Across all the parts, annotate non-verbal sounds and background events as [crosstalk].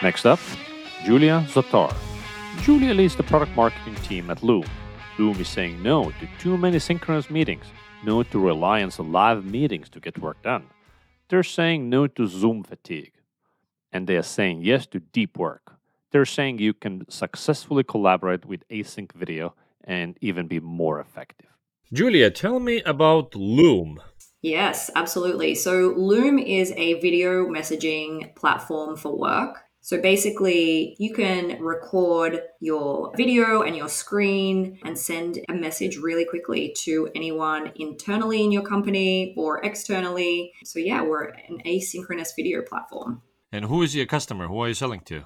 Next up, Julia Zatar. Julia leads the product marketing team at Loom. Loom is saying no to too many synchronous meetings, no to reliance on live meetings to get work done. They're saying no to Zoom fatigue. And they are saying yes to deep work. They're saying you can successfully collaborate with async video and even be more effective. Julia, tell me about Loom. Yes, absolutely. So, Loom is a video messaging platform for work. So basically, you can record your video and your screen and send a message really quickly to anyone internally in your company or externally. So, yeah, we're an asynchronous video platform. And who is your customer? Who are you selling to?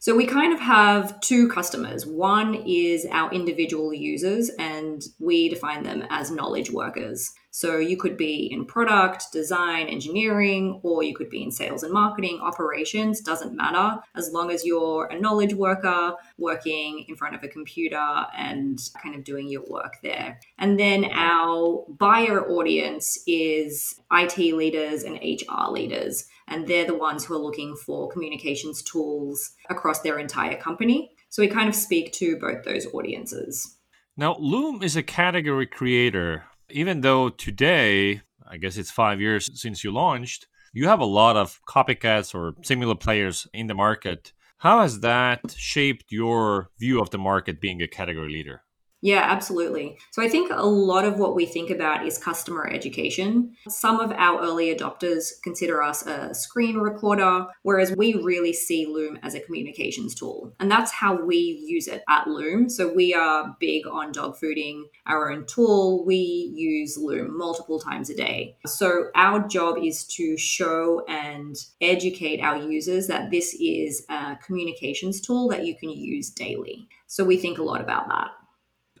So we kind of have two customers. One is our individual users, and we define them as knowledge workers. So you could be in product, design, engineering, or you could be in sales and marketing, operations, doesn't matter. As long as you're a knowledge worker working in front of a computer and kind of doing your work there. And then our buyer audience is IT leaders and HR leaders and they're the ones who are looking for communications tools across their entire company. So we kind of speak to both those audiences. Now, Loom is a category creator. Even though today, I guess it's five years since you launched, you have a lot of copycats or similar players in the market. How has that shaped your view of the market being a category leader? Yeah, absolutely. So I think a lot of what we think about is customer education. Some of our early adopters consider us a screen recorder, whereas we really see Loom as a communications tool. And that's how we use it at Loom. So we are big on dog fooding our own tool. We use Loom multiple times a day. So our job is to show and educate our users that this is a communications tool that you can use daily. So we think a lot about that.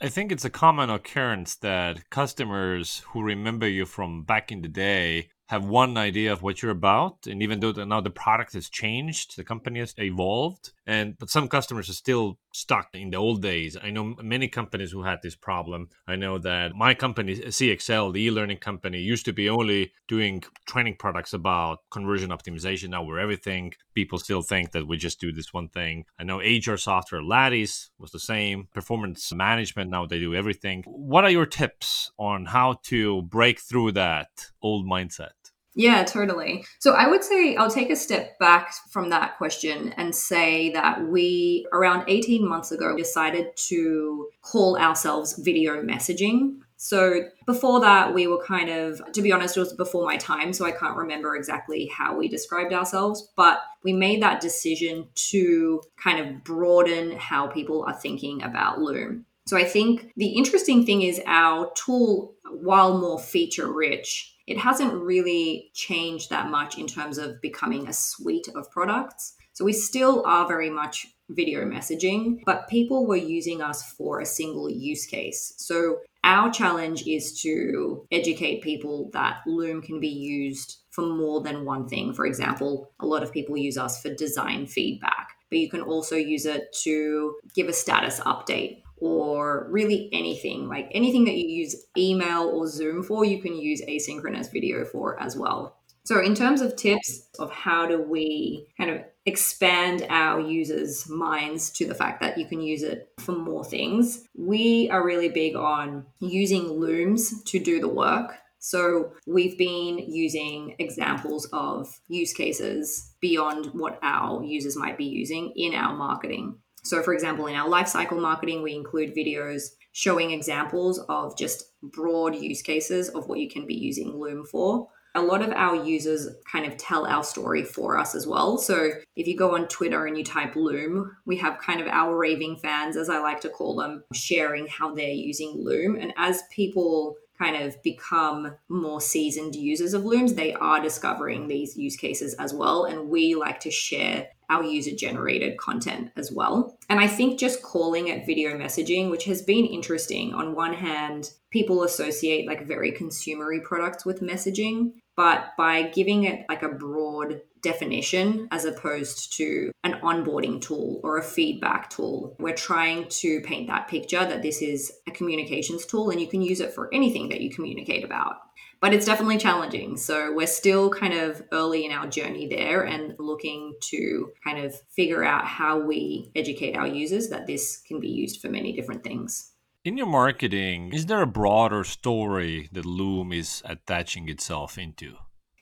I think it's a common occurrence that customers who remember you from back in the day have one idea of what you're about and even though now the product has changed the company has evolved and but some customers are still stuck in the old days. I know many companies who had this problem. I know that my company uh, cxl the e-learning company used to be only doing training products about conversion optimization. Now we're everything. People still think that we just do this one thing. I know hr software lattice was the same. Performance management now they do everything. What are your tips on how to break through that old mindset yeah, totally. So I would say I'll take a step back from that question and say that we, around 18 months ago, decided to call ourselves video messaging. So before that, we were kind of, to be honest, it was before my time. So I can't remember exactly how we described ourselves, but we made that decision to kind of broaden how people are thinking about Loom. So I think the interesting thing is our tool, while more feature rich, it hasn't really changed that much in terms of becoming a suite of products. So we still are very much video messaging, but people were using us for a single use case. So our challenge is to educate people that Loom can be used for more than one thing. For example, a lot of people use us for design feedback, but you can also use it to give a status update or really anything like anything that you use email or Zoom for, you can use asynchronous video for as well. So, in terms of tips of how do we kind of expand our users' minds to the fact that you can use it for more things, we are really big on using looms to do the work. So, we've been using examples of use cases beyond what our users might be using in our marketing. So, for example, in our lifecycle marketing, we include videos showing examples of just broad use cases of what you can be using Loom for. A lot of our users kind of tell our story for us as well. So, if you go on Twitter and you type Loom, we have kind of our raving fans, as I like to call them, sharing how they're using Loom. And as people kind of become more seasoned users of Looms, they are discovering these use cases as well. And we like to share our user generated content as well. And I think just calling it video messaging, which has been interesting. On one hand, people associate like very consumery products with messaging. But by giving it like a broad definition as opposed to an onboarding tool or a feedback tool. We're trying to paint that picture that this is a communications tool and you can use it for anything that you communicate about. But it's definitely challenging. So we're still kind of early in our journey there and looking to kind of figure out how we educate our users that this can be used for many different things. In your marketing, is there a broader story that Loom is attaching itself into?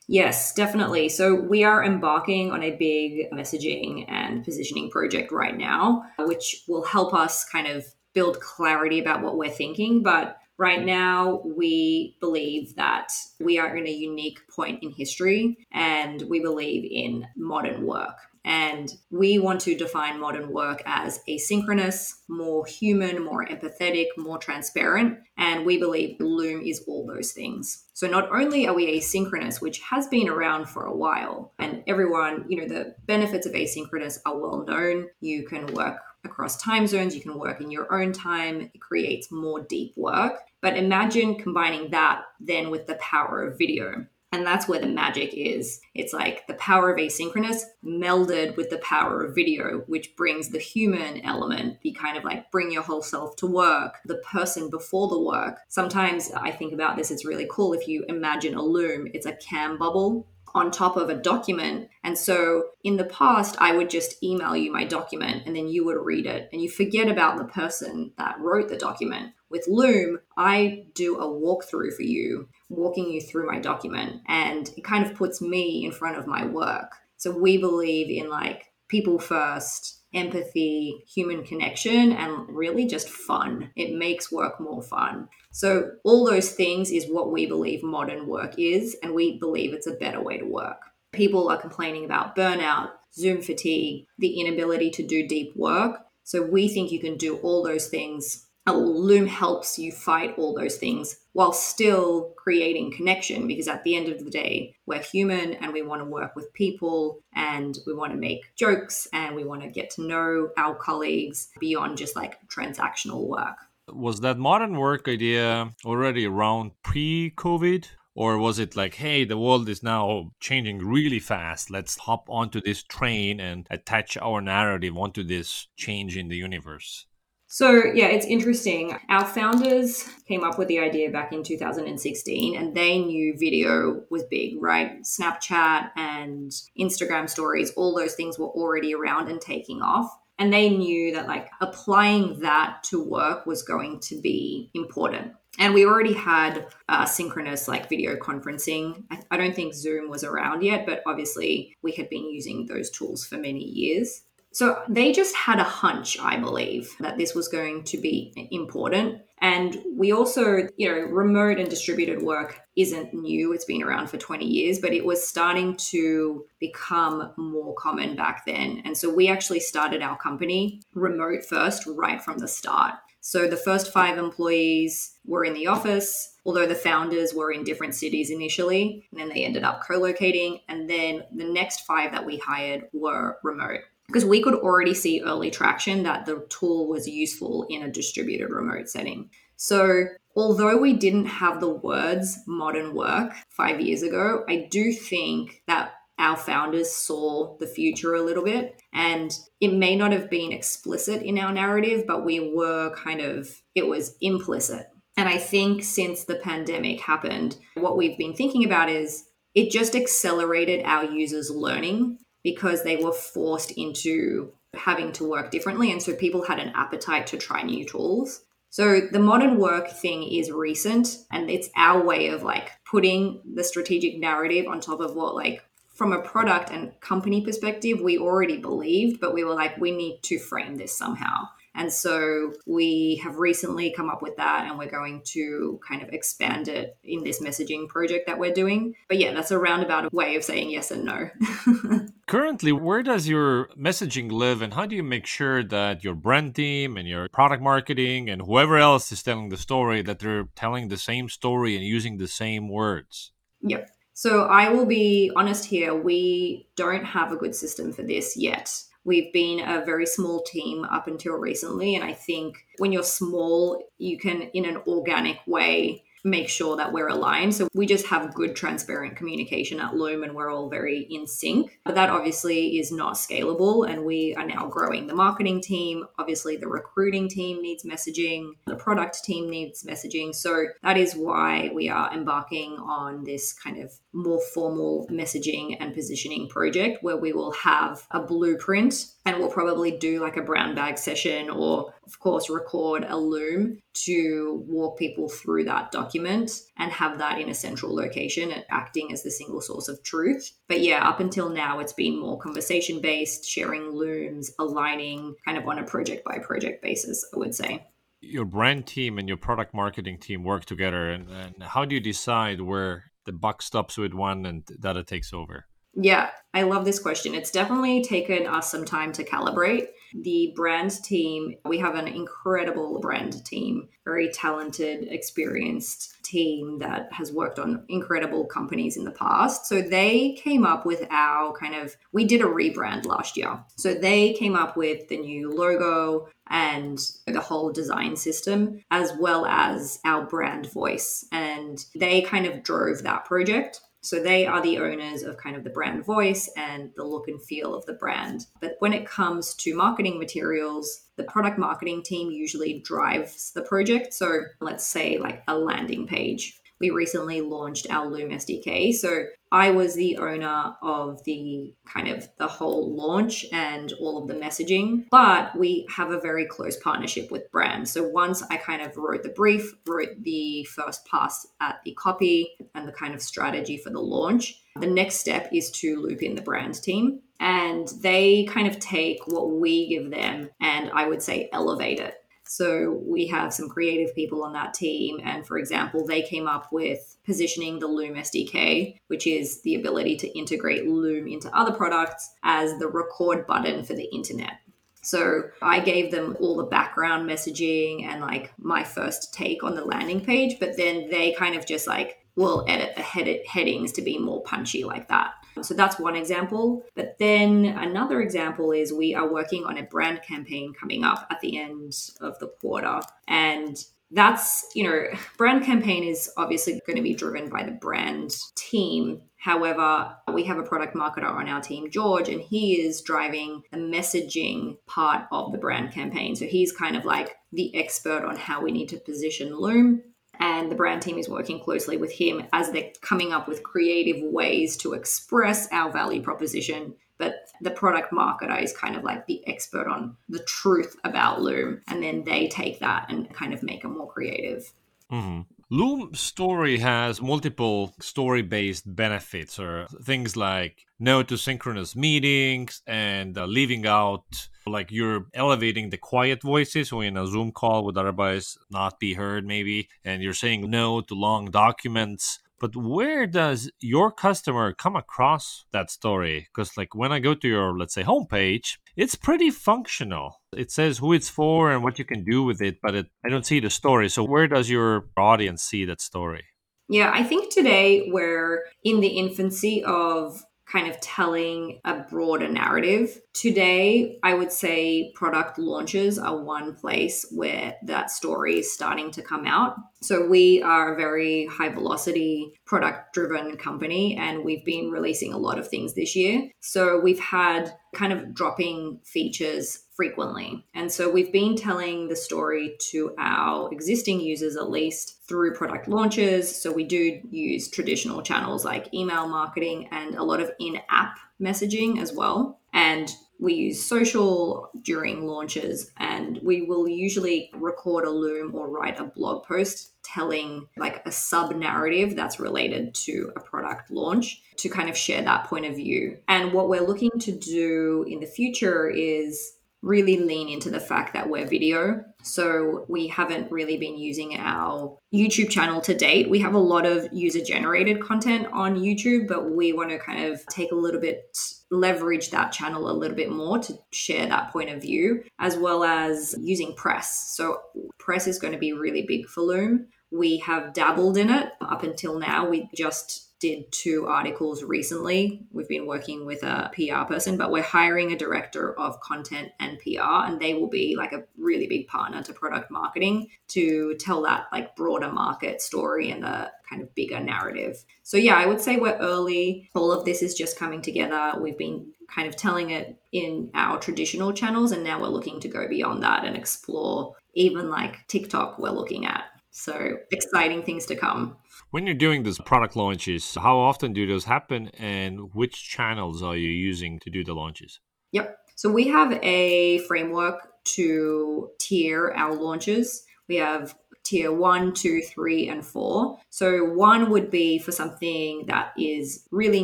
Yes, definitely. So we are embarking on a big messaging and positioning project right now, which will help us kind of build clarity about what we're thinking. But right hmm. now, we believe that we are in a unique point in history and we believe in modern work. And we want to define modern work as asynchronous, more human, more empathetic, more transparent. And we believe Loom is all those things. So not only are we asynchronous, which has been around for a while, and everyone, you know, the benefits of asynchronous are well known. You can work across time zones, you can work in your own time, it creates more deep work. But imagine combining that then with the power of video. And that's where the magic is. It's like the power of asynchronous melded with the power of video, which brings the human element. the kind of like bring your whole self to work, the person before the work. Sometimes I think about this, it's really cool if you imagine a loom, it's a cam bubble on top of a document. And so in the past, I would just email you my document and then you would read it and you forget about the person that wrote the document. With Loom, I do a walkthrough for you, walking you through my document, and it kind of puts me in front of my work. So we believe in like people first, empathy, human connection, and really just fun. It makes work more fun. So, all those things is what we believe modern work is, and we believe it's a better way to work. People are complaining about burnout, Zoom fatigue, the inability to do deep work. So, we think you can do all those things Loom helps you fight all those things while still creating connection because at the end of the day, we're human and we want to work with people and we want to make jokes and we want to get to know our colleagues beyond just like transactional work. Was that modern work idea already around pre COVID? Or was it like, hey, the world is now changing really fast. Let's hop onto this train and attach our narrative onto this change in the universe? So, yeah, it's interesting. Our founders came up with the idea back in 2016 and they knew video was big, right? Snapchat and Instagram stories, all those things were already around and taking off. And they knew that like applying that to work was going to be important. And we already had uh, synchronous like video conferencing. I, I don't think Zoom was around yet, but obviously we had been using those tools for many years. So they just had a hunch, I believe, that this was going to be important. And we also, you know, remote and distributed work isn't new. It's been around for 20 years, but it was starting to become more common back then. And so we actually started our company remote first, right from the start. So the first five employees were in the office, although the founders were in different cities initially. And then they ended up co locating. And then the next five that we hired were remote because we could already see early traction that the tool was useful in a distributed remote setting. So, although we didn't have the words modern work five years ago, I do think that our founders saw the future a little bit. And it may not have been explicit in our narrative, but we were kind of, it was implicit. And I think since the pandemic happened, what we've been thinking about is it just accelerated our users' learning because they were forced into having to work differently. And so people had an appetite to try new tools. So the modern work thing is recent and it's our way of like putting the strategic narrative on top of what like from a product and company perspective we already believed but we were like we need to frame this somehow. And so we have recently come up with that and we're going to kind of expand it in this messaging project that we're doing. But yeah, that's a roundabout way of saying yes and no. [laughs] Currently, where does your messaging live and how do you make sure that your brand team and your product marketing and whoever else is telling the story that they're telling the same story and using the same words? Yep. So I will be honest here, we don't have a good system for this yet. We've been a very small team up until recently. And I think when you're small, you can, in an organic way, make sure that we're aligned. So we just have good, transparent communication at Loom and we're all very in sync. But that obviously is not scalable. And we are now growing the marketing team. Obviously, the recruiting team needs messaging, the product team needs messaging. So that is why we are embarking on this kind of more formal messaging and positioning project where we will have a blueprint and we'll probably do like a brown bag session or of course record a loom to walk people through that document and have that in a central location and acting as the single source of truth but yeah up until now it's been more conversation based sharing looms aligning kind of on a project by project basis i would say your brand team and your product marketing team work together and, and how do you decide where the buck stops with one and data takes over yeah, I love this question. It's definitely taken us some time to calibrate. The brand team, we have an incredible brand team, very talented, experienced team that has worked on incredible companies in the past. So they came up with our kind of, we did a rebrand last year. So they came up with the new logo and the whole design system, as well as our brand voice. And they kind of drove that project. So they are the owners of kind of the brand voice and the look and feel of the brand. But when it comes to marketing materials, the product marketing team usually drives the project. So let's say like a landing page we recently launched our Loom SDK. So I was the owner of the kind of the whole launch and all of the messaging, but we have a very close partnership with brands. So once I kind of wrote the brief, wrote the first pass at the copy and the kind of strategy for the launch, the next step is to loop in the brand team and they kind of take what we give them and I would say elevate it. So we have some creative people on that team. And for example, they came up with positioning the Loom SDK, which is the ability to integrate Loom into other products as the record button for the internet. So I gave them all the background messaging and like my first take on the landing page, but then they kind of just like will edit the head- headings to be more punchy like that. So that's one example. But then another example is we are working on a brand campaign coming up at the end of the quarter. And that's, you know, brand campaign is obviously going to be driven by the brand team. However, we have a product marketer on our team, George, and he is driving the messaging part of the brand campaign. So he's kind of like the expert on how we need to position Loom and the brand team is working closely with him as they're coming up with creative ways to express our value proposition. But the product marketer is kind of like the expert on the truth about loom and then they take that and kind of make it more creative mm-hmm. Loom Story has multiple story based benefits or things like no to synchronous meetings and uh, leaving out like you're elevating the quiet voices who in a Zoom call would otherwise not be heard, maybe, and you're saying no to long documents. But where does your customer come across that story? Because, like, when I go to your, let's say, homepage, it's pretty functional. It says who it's for and what you can do with it, but it, I don't see the story. So, where does your audience see that story? Yeah, I think today we're in the infancy of kind of telling a broader narrative. Today, I would say product launches are one place where that story is starting to come out. So, we are a very high velocity product driven company, and we've been releasing a lot of things this year. So, we've had kind of dropping features frequently. And so we've been telling the story to our existing users at least through product launches. So we do use traditional channels like email marketing and a lot of in app messaging as well. And we use social during launches, and we will usually record a Loom or write a blog post telling like a sub narrative that's related to a product launch to kind of share that point of view. And what we're looking to do in the future is really lean into the fact that we're video. So we haven't really been using our YouTube channel to date. We have a lot of user generated content on YouTube, but we want to kind of take a little bit, leverage that channel a little bit more to share that point of view, as well as using press. So press is going to be really big for Loom we have dabbled in it up until now. We just did two articles recently. We've been working with a PR person, but we're hiring a director of content and PR, and they will be like a really big partner to product marketing to tell that like broader market story and the kind of bigger narrative. So, yeah, I would say we're early. All of this is just coming together. We've been kind of telling it in our traditional channels, and now we're looking to go beyond that and explore even like TikTok, we're looking at. So, exciting things to come. When you're doing these product launches, how often do those happen and which channels are you using to do the launches? Yep. So we have a framework to tier our launches. We have tier one, two, three, and four. So one would be for something that is really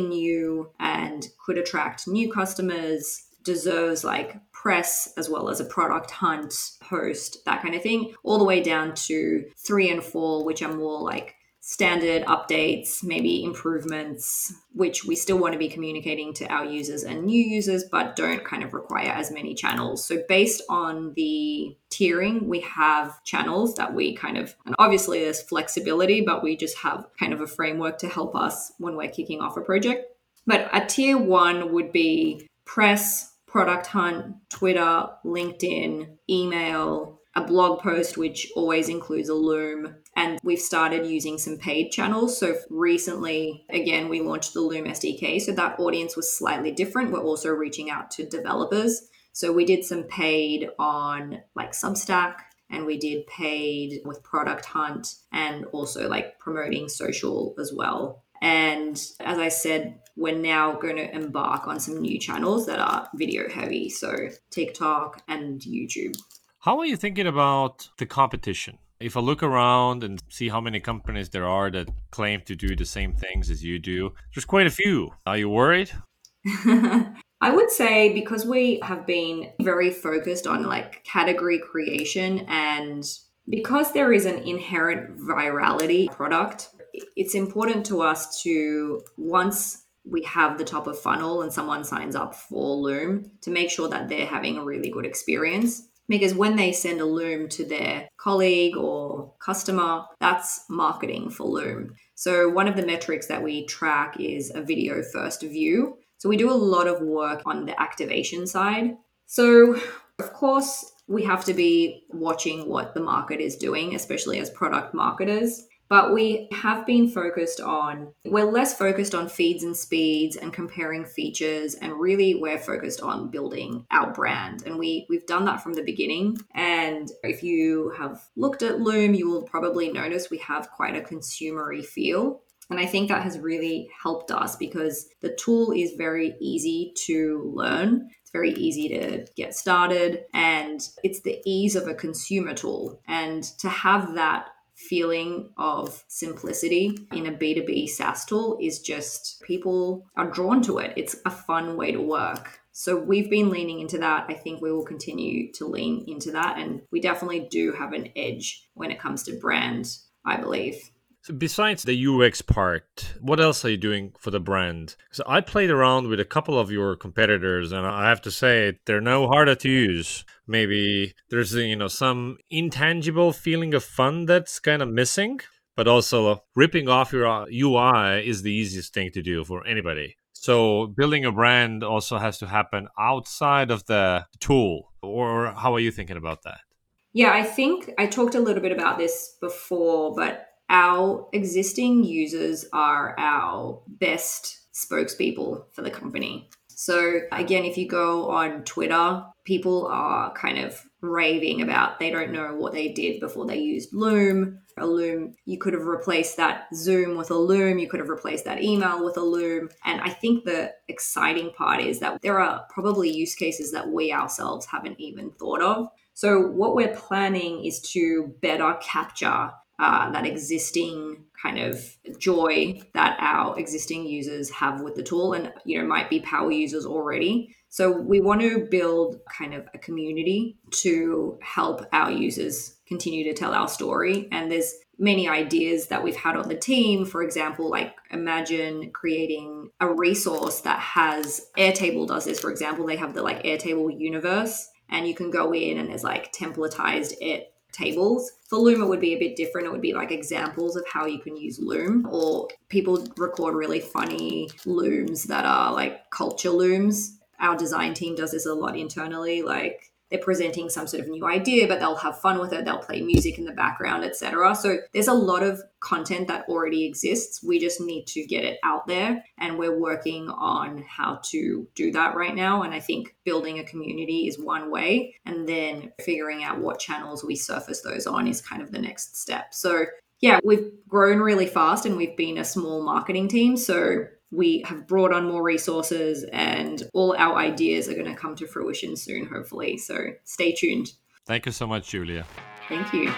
new and could attract new customers, deserves like press as well as a product hunt post, that kind of thing, all the way down to three and four, which are more like standard updates, maybe improvements, which we still want to be communicating to our users and new users, but don't kind of require as many channels. So, based on the tiering, we have channels that we kind of, and obviously there's flexibility, but we just have kind of a framework to help us when we're kicking off a project. But a tier one would be press, product hunt, Twitter, LinkedIn, email, a blog post, which always includes a Loom. And we've started using some paid channels. So recently, again, we launched the Loom SDK. So that audience was slightly different. We're also reaching out to developers. So we did some paid on like Substack and we did paid with Product Hunt and also like promoting social as well. And as I said, we're now going to embark on some new channels that are video heavy. So TikTok and YouTube. How are you thinking about the competition? If I look around and see how many companies there are that claim to do the same things as you do, there's quite a few. Are you worried? [laughs] I would say because we have been very focused on like category creation and because there is an inherent virality product, it's important to us to once we have the top of funnel and someone signs up for Loom to make sure that they're having a really good experience because when they send a Loom to their colleague or customer, that's marketing for Loom. So, one of the metrics that we track is a video first view. So, we do a lot of work on the activation side. So, of course, we have to be watching what the market is doing, especially as product marketers. But we have been focused on, we're less focused on feeds and speeds and comparing features. And really, we're focused on building our brand. And we, we've done that from the beginning. And if you have looked at Loom, you will probably notice we have quite a consumery feel. And I think that has really helped us because the tool is very easy to learn. It's very easy to get started and it's the ease of a consumer tool. And to have that feeling of simplicity in a B2B SaaS tool is just people are drawn to it. It's a fun way to work. So we've been leaning into that. I think we will continue to lean into that. And we definitely do have an edge when it comes to brand, I believe. So besides the UX part, what else are you doing for the brand? So I played around with a couple of your competitors, and I have to say they're no harder to use. Maybe there's you know some intangible feeling of fun that's kind of missing, but also ripping off your uh, UI is the easiest thing to do for anybody. So building a brand also has to happen outside of the tool. Or how are you thinking about that? Yeah, I think I talked a little bit about this before, but our existing users are our best spokespeople for the company. So, again, if you go on Twitter, people are kind of raving about they don't know what they did before they used Loom. A Loom, you could have replaced that Zoom with a Loom, you could have replaced that email with a Loom. And I think the exciting part is that there are probably use cases that we ourselves haven't even thought of. So, what we're planning is to better capture uh, that existing kind of joy that our existing users have with the tool and you know might be power users already. So we want to build kind of a community to help our users continue to tell our story. And there's many ideas that we've had on the team. For example like imagine creating a resource that has airtable does this. For example they have the like airtable universe and you can go in and there's like templatized it tables. For it would be a bit different. It would be like examples of how you can use Loom, or people record really funny looms that are like culture looms. Our design team does this a lot internally. Like they're presenting some sort of new idea, but they'll have fun with it. They'll play music in the background, etc. So there's a lot of content that already exists. We just need to get it out there, and we're working on how to do that right now. And I think building a community is one way, and then figuring out what channels we surface those on is kind of the next step. So yeah, we've grown really fast, and we've been a small marketing team. So we have brought on more resources and all our ideas are going to come to fruition soon, hopefully. So stay tuned. Thank you so much, Julia. Thank you.